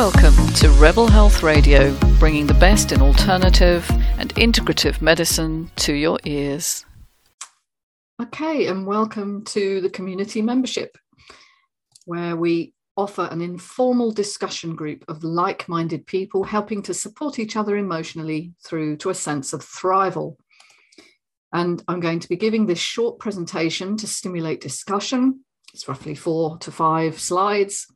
Welcome to Rebel Health Radio, bringing the best in alternative and integrative medicine to your ears. Okay, and welcome to the community membership, where we offer an informal discussion group of like minded people helping to support each other emotionally through to a sense of thrival. And I'm going to be giving this short presentation to stimulate discussion. It's roughly four to five slides,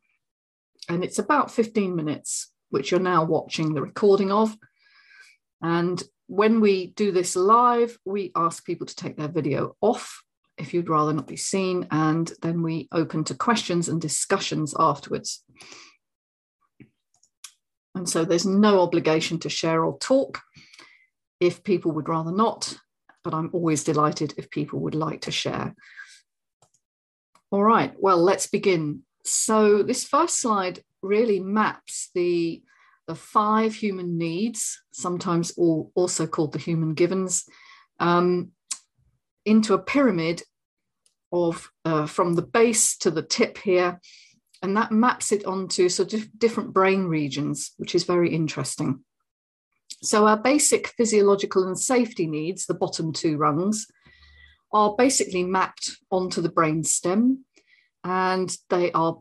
and it's about 15 minutes, which you're now watching the recording of. And when we do this live, we ask people to take their video off if you'd rather not be seen, and then we open to questions and discussions afterwards. And so there's no obligation to share or talk if people would rather not, but I'm always delighted if people would like to share. All right, well, let's begin. So this first slide really maps the, the five human needs, sometimes all, also called the human givens, um, into a pyramid of uh, from the base to the tip here, and that maps it onto sort of different brain regions, which is very interesting. So our basic physiological and safety needs, the bottom two rungs, are basically mapped onto the brain stem, and they are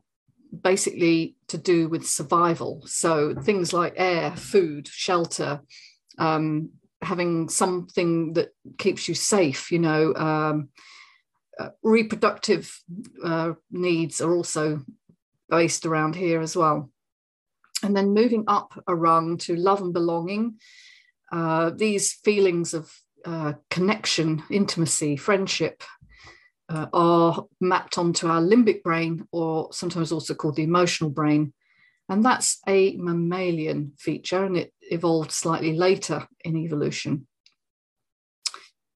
basically to do with survival. So things like air, food, shelter, um, having something that keeps you safe, you know, um, uh, reproductive uh, needs are also based around here as well. And then moving up a rung to love and belonging, uh, these feelings of uh, connection, intimacy, friendship, uh, are mapped onto our limbic brain, or sometimes also called the emotional brain. And that's a mammalian feature, and it evolved slightly later in evolution.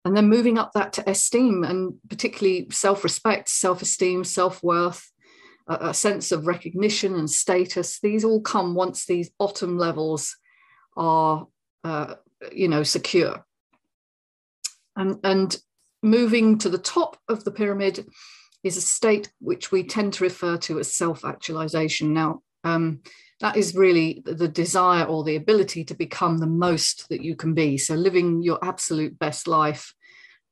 And then moving up that to esteem, and particularly self respect, self esteem, self worth, a, sense of recognition and status, these all come once these bottom levels are, uh, you know, secure. And, and moving to the top of the pyramid is a state which we tend to refer to as self actualization. Now, um, that is really the desire or the ability to become the most that you can be. So, living your absolute best life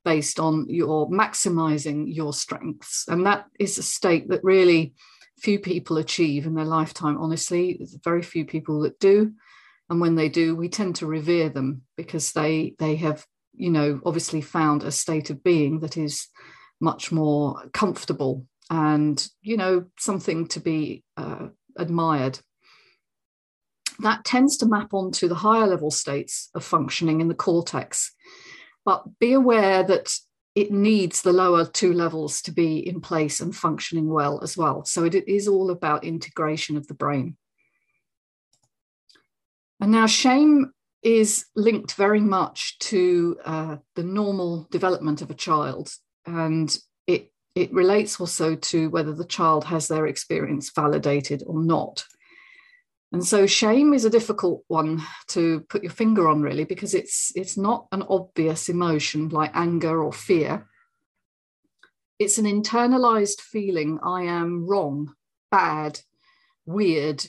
based on your maximizing your strengths. And that is a state that really few people achieve in their lifetime, honestly. There's very few people that do. And when they do, we tend to revere them because they they have you know, obviously found a state of being that is much more comfortable and, you know, something to be uh, admired. That tends to map onto the higher level states of functioning in the cortex. But be aware that it needs the lower two levels to be in place and functioning well as well. So it is all about integration of the brain. And now shame is linked very much to uh, the normal development of a child. And it, it relates also to whether the child has their experience validated or not. And so shame is a difficult one to put your finger on, really, because it's, it's not an obvious emotion like anger or fear. It's an internalized feeling I am wrong, bad, weird,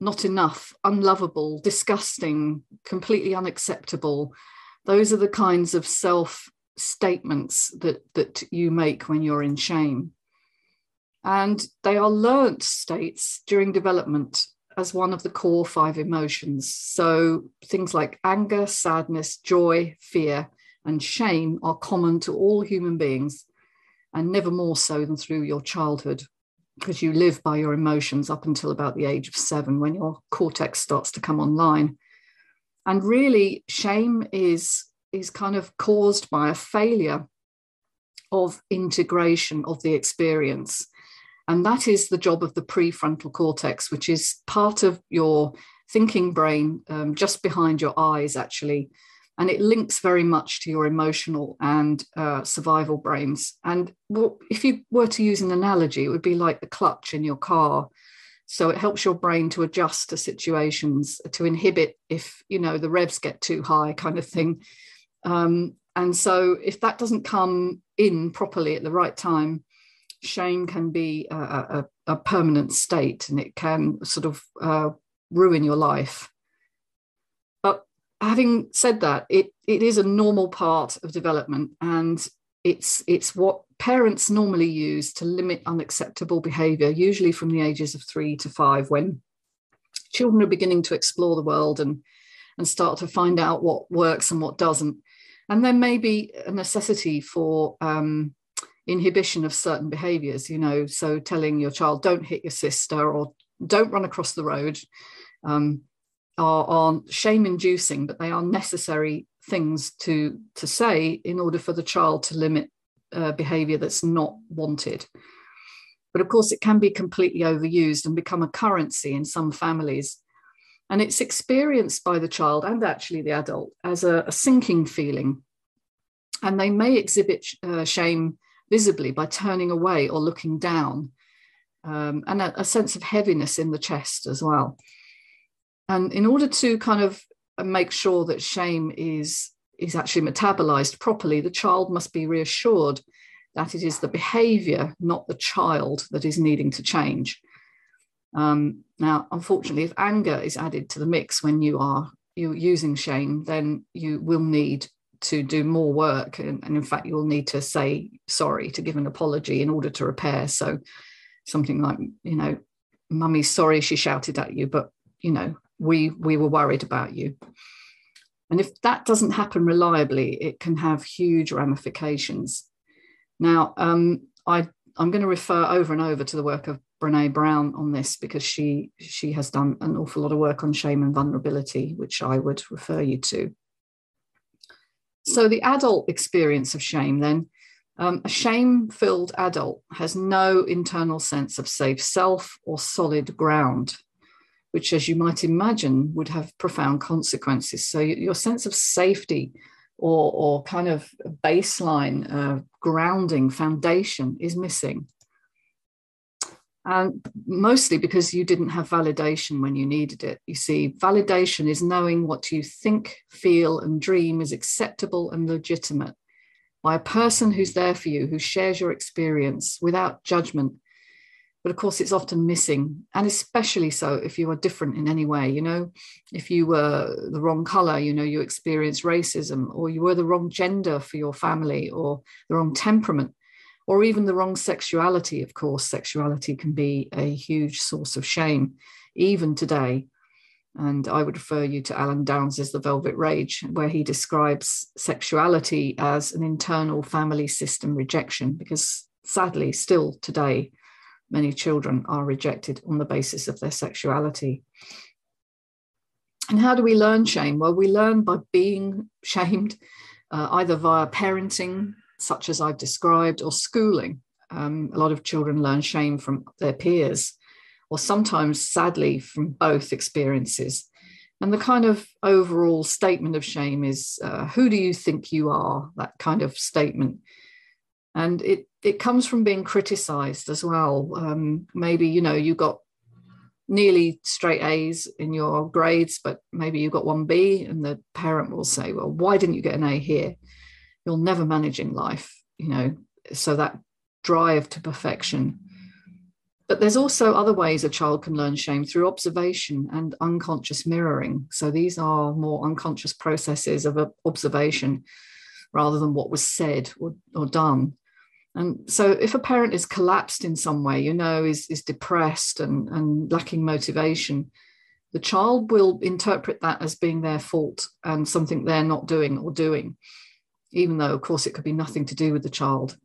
not enough, unlovable, disgusting, completely unacceptable. Those are the kinds of self statements that, that you make when you're in shame. And they are learnt states during development as one of the core five emotions. So things like anger, sadness, joy, fear, and shame are common to all human beings, and never more so than through your childhood because you live by your emotions up until about the age of seven when your cortex starts to come online. And really, shame is, is kind of caused by a failure of integration of the experience. And that is the job of the prefrontal cortex, which is part of your thinking brain, um, just behind your eyes, actually, and it links very much to your emotional and uh, survival brains. And if you were to use an analogy, it would be like the clutch in your car. So it helps your brain to adjust to situations, to inhibit if you know the revs get too high, kind of thing. Um, and so if that doesn't come in properly at the right time, shame can be a, a, a permanent state, and it can sort of uh, ruin your life. Having said that, it, it is a normal part of development and it's it's what parents normally use to limit unacceptable behavior, usually from the ages of three to five, when children are beginning to explore the world and, and start to find out what works and what doesn't. And there may be a necessity for um, inhibition of certain behaviors, you know, so telling your child, don't hit your sister or don't run across the road um, are, are shame inducing, but they are necessary things to, to say in order for the child to limit uh, behavior that's not wanted. But of course, it can be completely overused and become a currency in some families. And it's experienced by the child and actually the adult as a, a sinking feeling. And they may exhibit uh, shame visibly by turning away or looking down, um, and a, a sense of heaviness in the chest as well. And in order to kind of make sure that shame is is actually metabolized properly, the child must be reassured that it is the behavior, not the child, that is needing to change. Um, now, unfortunately, if anger is added to the mix when you are you using shame, then you will need to do more work, and, and in fact, you will need to say sorry to give an apology in order to repair. So, something like you know, "Mummy's sorry she shouted at you, but you know, we we were worried about you." And if that doesn't happen reliably, it can have huge ramifications. Now, um, I, I'm going to refer over and over to the work of Brene Brown on this because she she has done an awful lot of work on shame and vulnerability, which I would refer you to. So the adult experience of shame, then, um, a shame-filled adult has no internal sense of safe self or solid ground, which, as you might imagine, would have profound consequences. So your sense of safety or, or kind of baseline uh, grounding foundation is missing. And mostly because you didn't have validation when you needed it. You see, validation is knowing what you think, feel, and dream is acceptable and legitimate by a person who's there for you, who shares your experience without judgment but of course it's often missing and especially so if you are different in any way you know? If you were the wrong color you know you experienced racism or you were the wrong gender for your family or the wrong temperament or even the wrong sexuality of course sexuality can be a huge source of shame even today. And I would refer you to Alan Downs's The Velvet Rage, where he describes sexuality as an internal family system rejection, because sadly, still today, many children are rejected on the basis of their sexuality. And how do we learn shame? Well, we learn by being shamed, uh, either via parenting, such as I've described, or schooling. Um, a lot of children learn shame from their peers, or sometimes, sadly, from both experiences. And the kind of overall statement of shame is uh, who do you think you are? That kind of statement. And it it comes from being criticized as well. Um, maybe, you know, you got nearly straight A's in your grades, but maybe you got one B, and the parent will say, Well, why didn't you get an A here? You'll never manage in life, you know. So that drive to perfection. But there's also other ways a child can learn shame through observation and unconscious mirroring. So these are more unconscious processes of observation rather than what was said or, or done. And so if a parent is collapsed in some way, you know, is, is depressed and, and lacking motivation, the child will interpret that as being their fault and something they're not doing or doing, even though, of course, it could be nothing to do with the child.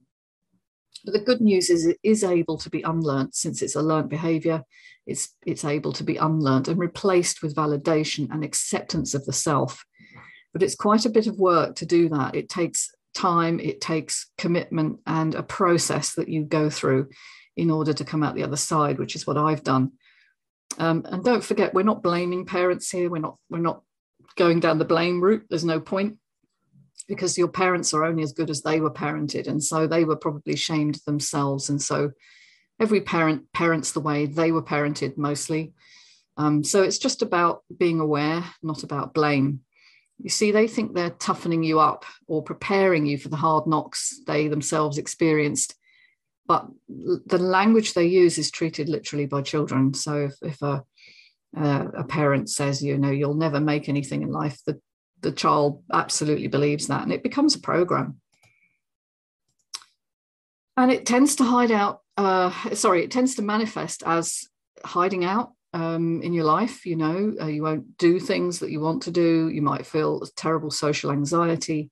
But the good news is it is able to be unlearned since it's a learned behavior. It's, it's able to be unlearned and replaced with validation and acceptance of the self. But it's quite a bit of work to do that. It takes time, it takes commitment and a process that you go through in order to come out the other side, which is what I've done. Um, and don't forget, we're not blaming parents here. We're not we're not going down the blame route. There's no point because your parents are only as good as they were parented, and so they were probably shamed themselves. And so every parent parents the way they were parented mostly. Um, so it's just about being aware, not about blame. You see, they think they're toughening you up or preparing you for the hard knocks they themselves experienced. But the language they use is treated literally by children. So if, if a uh, a parent says, you know, you'll never make anything in life, the, the child absolutely believes that and it becomes a program. And it tends to hide out, uh, sorry, it tends to manifest as hiding out um, in your life. You know, uh, you won't do things that you want to do. You might feel terrible social anxiety.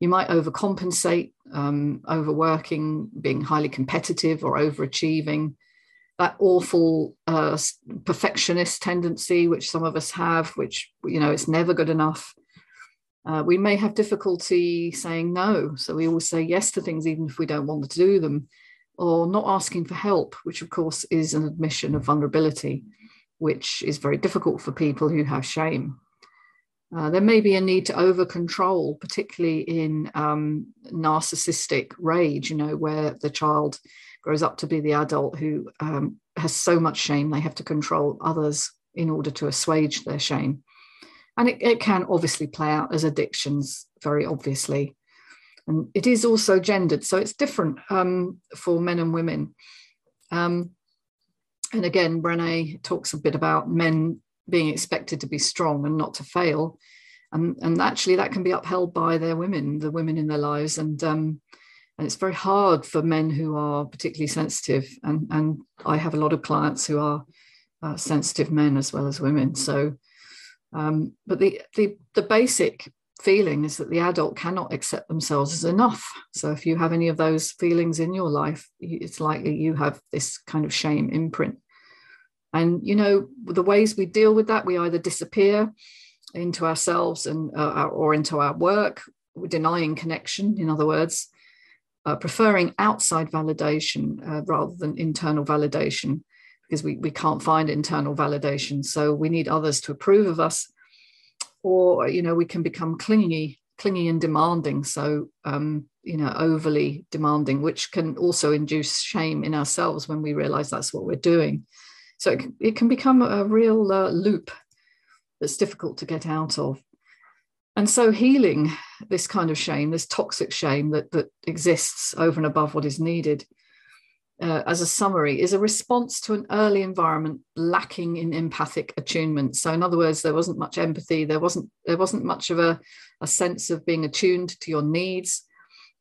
You might overcompensate, um, overworking, being highly competitive or overachieving that awful uh, perfectionist tendency, which some of us have, which, you know, it's never good enough. Uh, we may have difficulty saying no. So we always say yes to things, even if we don't want to do them, or not asking for help, which of course is an admission of vulnerability, which is very difficult for people who have shame. Uh, there may be a need to over control, particularly in um, narcissistic rage, you know, where the child grows up to be the adult who um, has so much shame they have to control others in order to assuage their shame. And it, it can obviously play out as addictions, very obviously. And it is also gendered, so it's different um, for men and women. Um, and again, Brene talks a bit about men being expected to be strong and not to fail. And, and actually, that can be upheld by their women, the women in their lives. And um, and it's very hard for men who are particularly sensitive and and i have a lot of clients who are uh, sensitive men as well as women so um, but the, the the basic feeling is that the adult cannot accept themselves as enough so if you have any of those feelings in your life it's likely you have this kind of shame imprint and you know the ways we deal with that we either disappear into ourselves and uh, or into our work denying connection in other words uh, preferring outside validation uh, rather than internal validation because we, we can't find internal validation. So we need others to approve of us, or you know we can become clingy, clingy and demanding. So um, you know overly demanding, which can also induce shame in ourselves when we realize that's what we're doing. So it, it can become a real uh, loop that's difficult to get out of. And so healing this kind of shame, this toxic shame that, that exists over and above what is needed, uh, as a summary, is a response to an early environment lacking in empathic attunement. So, in other words, there wasn't much empathy. There wasn't there wasn't much of a, a sense of being attuned to your needs,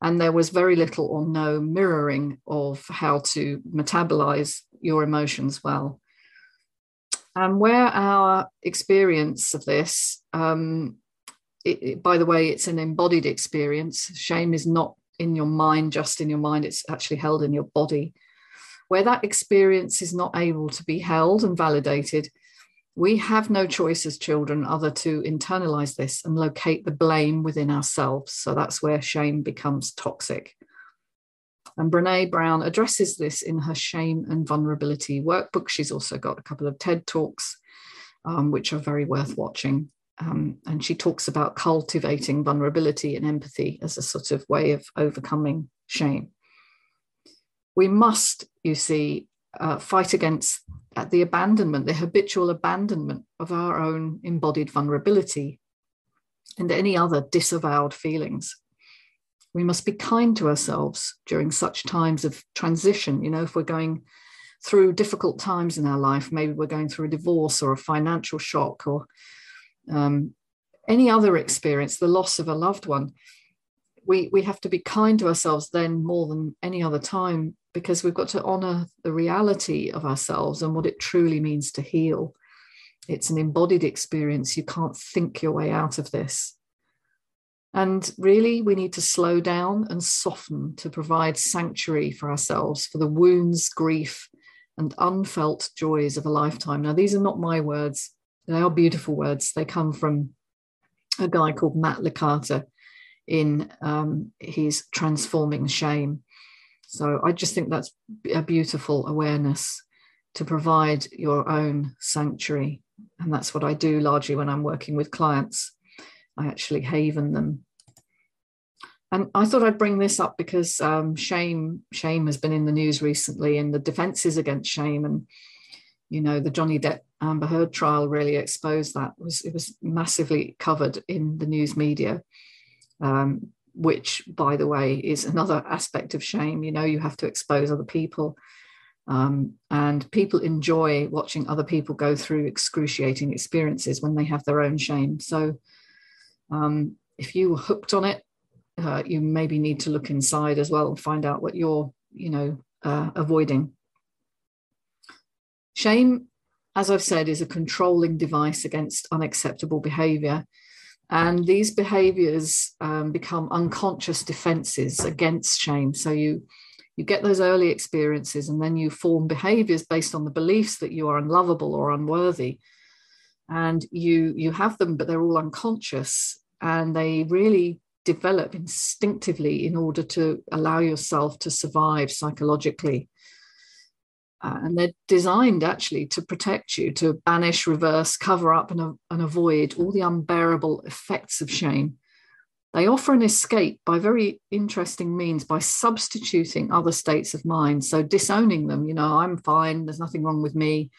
and there was very little or no mirroring of how to metabolize your emotions well. And where our experience of this um, it, it, by the way, it's an embodied experience. Shame is not in your mind, just in your mind, it's actually held in your body. Where that experience is not able to be held and validated, we have no choice as children other to internalize this and locate the blame within ourselves. So that's where shame becomes toxic. And Brene Brown addresses this in her Shame and Vulnerability workbook. She's also got a couple of TED Talks, um, which are very worth watching. Um, and she talks about cultivating vulnerability and empathy as a sort of way of overcoming shame. We must, you see, uh, fight against uh, the abandonment, the habitual abandonment of our own embodied vulnerability and any other disavowed feelings. We must be kind to ourselves during such times of transition. You know, if we're going through difficult times in our life, maybe we're going through a divorce or a financial shock or um, any other experience, the loss of a loved one, we, we have to be kind to ourselves then more than any other time because we've got to honor the reality of ourselves and what it truly means to heal. It's an embodied experience. You can't think your way out of this. And really, we need to slow down and soften to provide sanctuary for ourselves for the wounds, grief, and unfelt joys of a lifetime. Now, these are not my words. They are beautiful words. They come from a guy called Matt Licata in um, his Transforming Shame. So I just think that's a beautiful awareness to provide your own sanctuary. And that's what I do largely when I'm working with clients. I actually haven them. And I thought I'd bring this up because um, shame, shame has been in the news recently, and the defences against shame, and you know the Johnny Depp Amber Heard trial really exposed that. It was it was massively covered in the news media, um, which, by the way, is another aspect of shame. You know, you have to expose other people. Um, and people enjoy watching other people go through excruciating experiences when they have their own shame. So, um, if you were hooked on it, uh, you maybe need to look inside as well and find out what you're, you know, uh, avoiding. Shame, as I've said, is a controlling device against unacceptable behavior. And these behaviors um, become unconscious defenses against shame. So you you get those early experiences and then you form behaviors based on the beliefs that you are unlovable or unworthy and you you have them but they're all unconscious and they really develop instinctively in order to allow yourself to survive psychologically uh, and they're designed actually to protect you to banish reverse cover up and, and avoid all the unbearable effects of shame they offer an escape by very interesting means by substituting other states of mind. So, disowning them, you know, I'm fine, there's nothing wrong with me.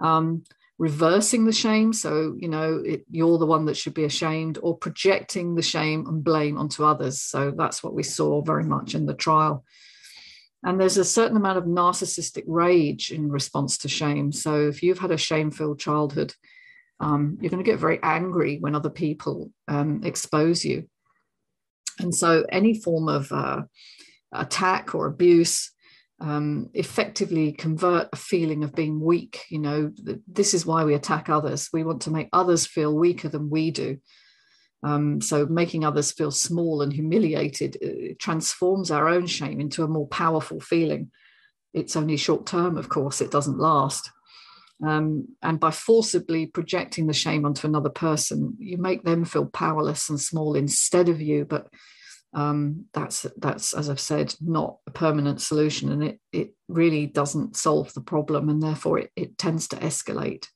Um, reversing the shame. So, you know, it, you're the one that should be ashamed, or projecting the shame and blame onto others. So, that's what we saw very much in the trial. And there's a certain amount of narcissistic rage in response to shame. So, if you've had a shame filled childhood, um, you're going to get very angry when other people um, expose you. And so, any form of uh, attack or abuse um, effectively convert a feeling of being weak. You know, this is why we attack others. We want to make others feel weaker than we do. Um, so, making others feel small and humiliated uh, transforms our own shame into a more powerful feeling. It's only short term, of course, it doesn't last. Um, and by forcibly projecting the shame onto another person, you make them feel powerless and small instead of you. But um, that's that's as I've said, not a permanent solution, and it it really doesn't solve the problem, and therefore it, it tends to escalate.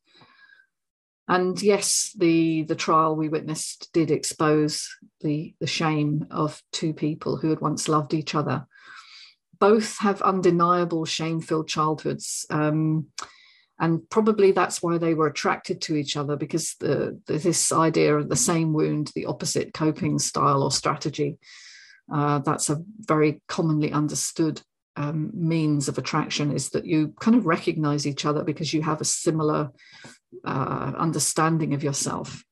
And yes, the the trial we witnessed did expose the the shame of two people who had once loved each other. Both have undeniable shame-filled childhoods. Um, and probably that's why they were attracted to each other because the, the, this idea of the same wound the opposite coping style or strategy uh, that's a very commonly understood um, means of attraction is that you kind of recognize each other because you have a similar uh, understanding of yourself.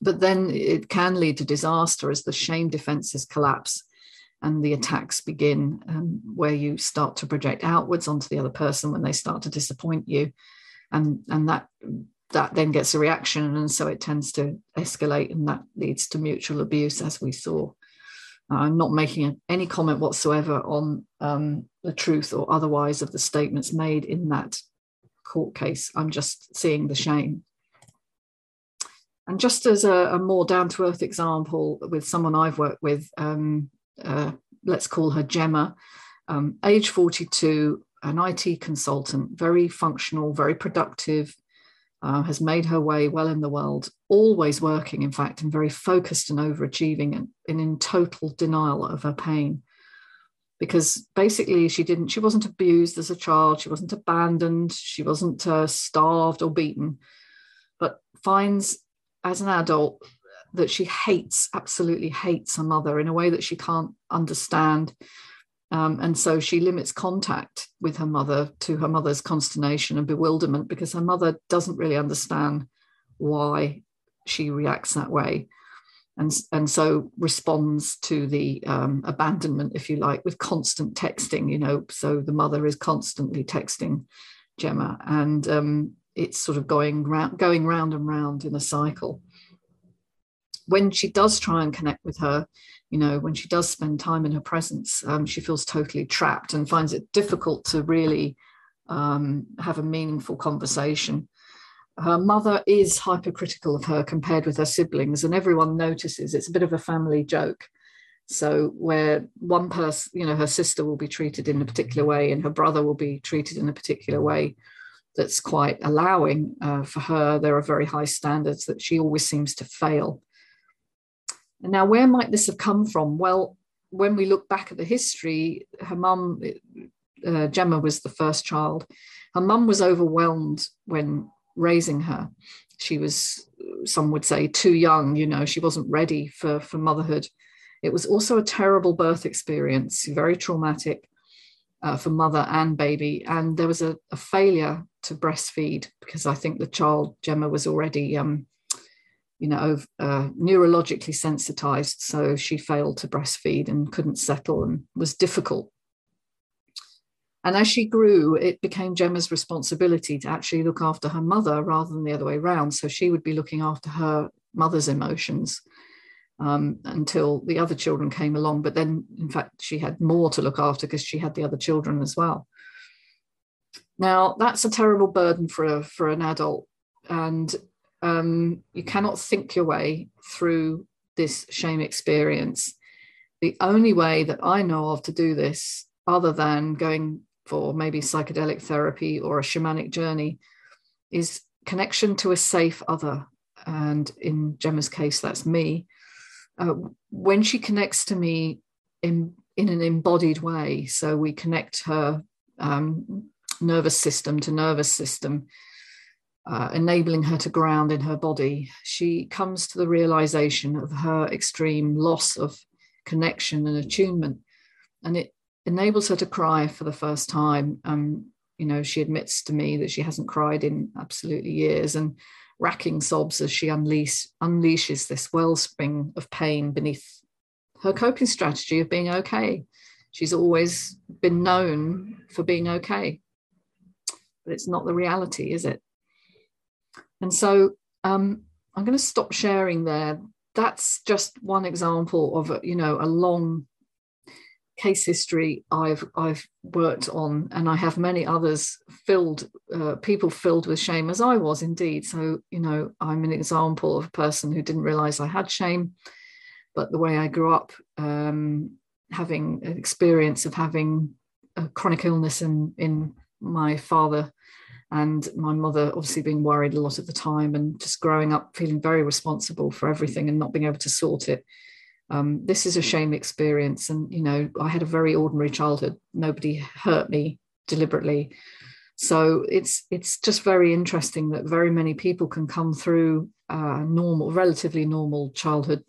But then it can lead to disaster as the shame defenses collapse and the attacks begin um, where you start to project outwards onto the other person when they start to disappoint you. And and that that then gets a reaction and so it tends to escalate and that leads to mutual abuse as we saw. I'm not making any comment whatsoever on um, the truth or otherwise of the statements made in that court case i'm just seeing the shame and just as a, a more down to earth example with someone I've worked with, um, uh, let's call her Gemma, um, age 42, an IT consultant, very functional, very productive, uh, has made her way well in the world, always working, in fact, and very focused and overachieving and, and in total denial of her pain. Because basically, she didn't, she wasn't abused as a child, she wasn't abandoned, she wasn't uh, starved or beaten, but finds as an adult that she hates, absolutely hates her mother in a way that she can't understand. Um, and so she limits contact with her mother to her mother's consternation and bewilderment because her mother doesn't really understand why she reacts that way. And, and so responds to the um, abandonment, if you like, with constant texting, you know. So the mother is constantly texting Gemma, and um, it's sort of going round, going round and round in a cycle when she does try and connect with her, you know, when she does spend time in her presence, um, she feels totally trapped and finds it difficult to really um, have a meaningful conversation. Her mother is hypercritical of her compared with her siblings, and everyone notices it's a bit of a family joke. So, where one person, you know, her sister will be treated in a particular way and her brother will be treated in a particular way that's quite allowing uh, for her. There are very high standards that she always seems to fail. And now, where might this have come from? Well, when we look back at the history, her mum, uh, Gemma, was the first child. Her mum was overwhelmed when raising her. She was, some would say, too young. You know, she wasn't ready for for motherhood. It was also a terrible birth experience, very traumatic. uh, for mother and baby. And there was a, a, failure to breastfeed because I think the child, Gemma, was already, um, you know, uh, neurologically sensitized. So she failed to breastfeed and couldn't settle and was difficult. And as she grew, it became Gemma's responsibility to actually look after her mother rather than the other way around. So she would be looking after her mother's emotions um, until the other children came along. But then, in fact, she had more to look after because she had the other children as well. Now, that's a terrible burden for a, for an adult, and um, you cannot think your way through this shame experience. The only way that I know of to do this, other than going for maybe psychedelic therapy or a shamanic journey, is connection to a safe other. And in Gemma's case, that's me uh, when she connects to me in in an embodied way, so we connect her um, nervous system to nervous system, uh, enabling her to ground in her body. She comes to the realization of her extreme loss of connection and attunement, and it enables her to cry for the first time. Um, you know, she admits to me that she hasn't cried in absolutely years, and racking sobs as she unleash, unleashes this wellspring of pain beneath her coping strategy of being okay. She's always been known for being okay, but it's not the reality, is it? And so um, I'm going to stop sharing there. That's just one example of you know a long case history I've I've worked on, and I have many others filled, uh, people filled with shame, as I was indeed. So you know, I'm an example of a person who didn't realize I had shame, but the way I grew up, um, having an experience of having a chronic illness in in my father and my mother obviously being worried a lot of the time and just growing up feeling very responsible for everything and not being able to sort it um, this is a shame experience. And, you know, I had a very ordinary childhood. Nobody hurt me deliberately. So it's it's just very interesting that very many people can come through uh, normal, relatively normal childhood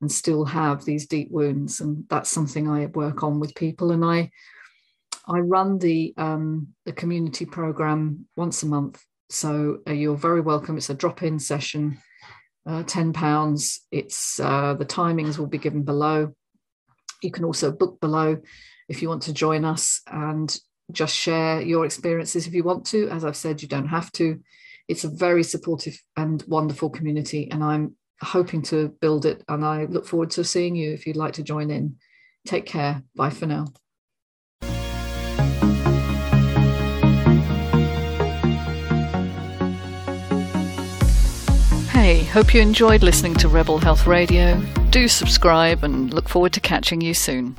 and still have these deep wounds. And that's something I work on with people. And I I run the um, the community program once a month. So uh, you're very welcome. It's a drop-in session uh, 10 pounds. It's uh, the timings will be given below. You can also book below if you want to join us and just share your experiences if you want to. As I've said, you don't have to. It's a very supportive and wonderful community, and I'm hoping to build it. And I look forward to seeing you if you'd like to join in. Take care. Bye for now. Hey, hope you enjoyed listening to Rebel Health Radio. Do subscribe and look forward to catching you soon.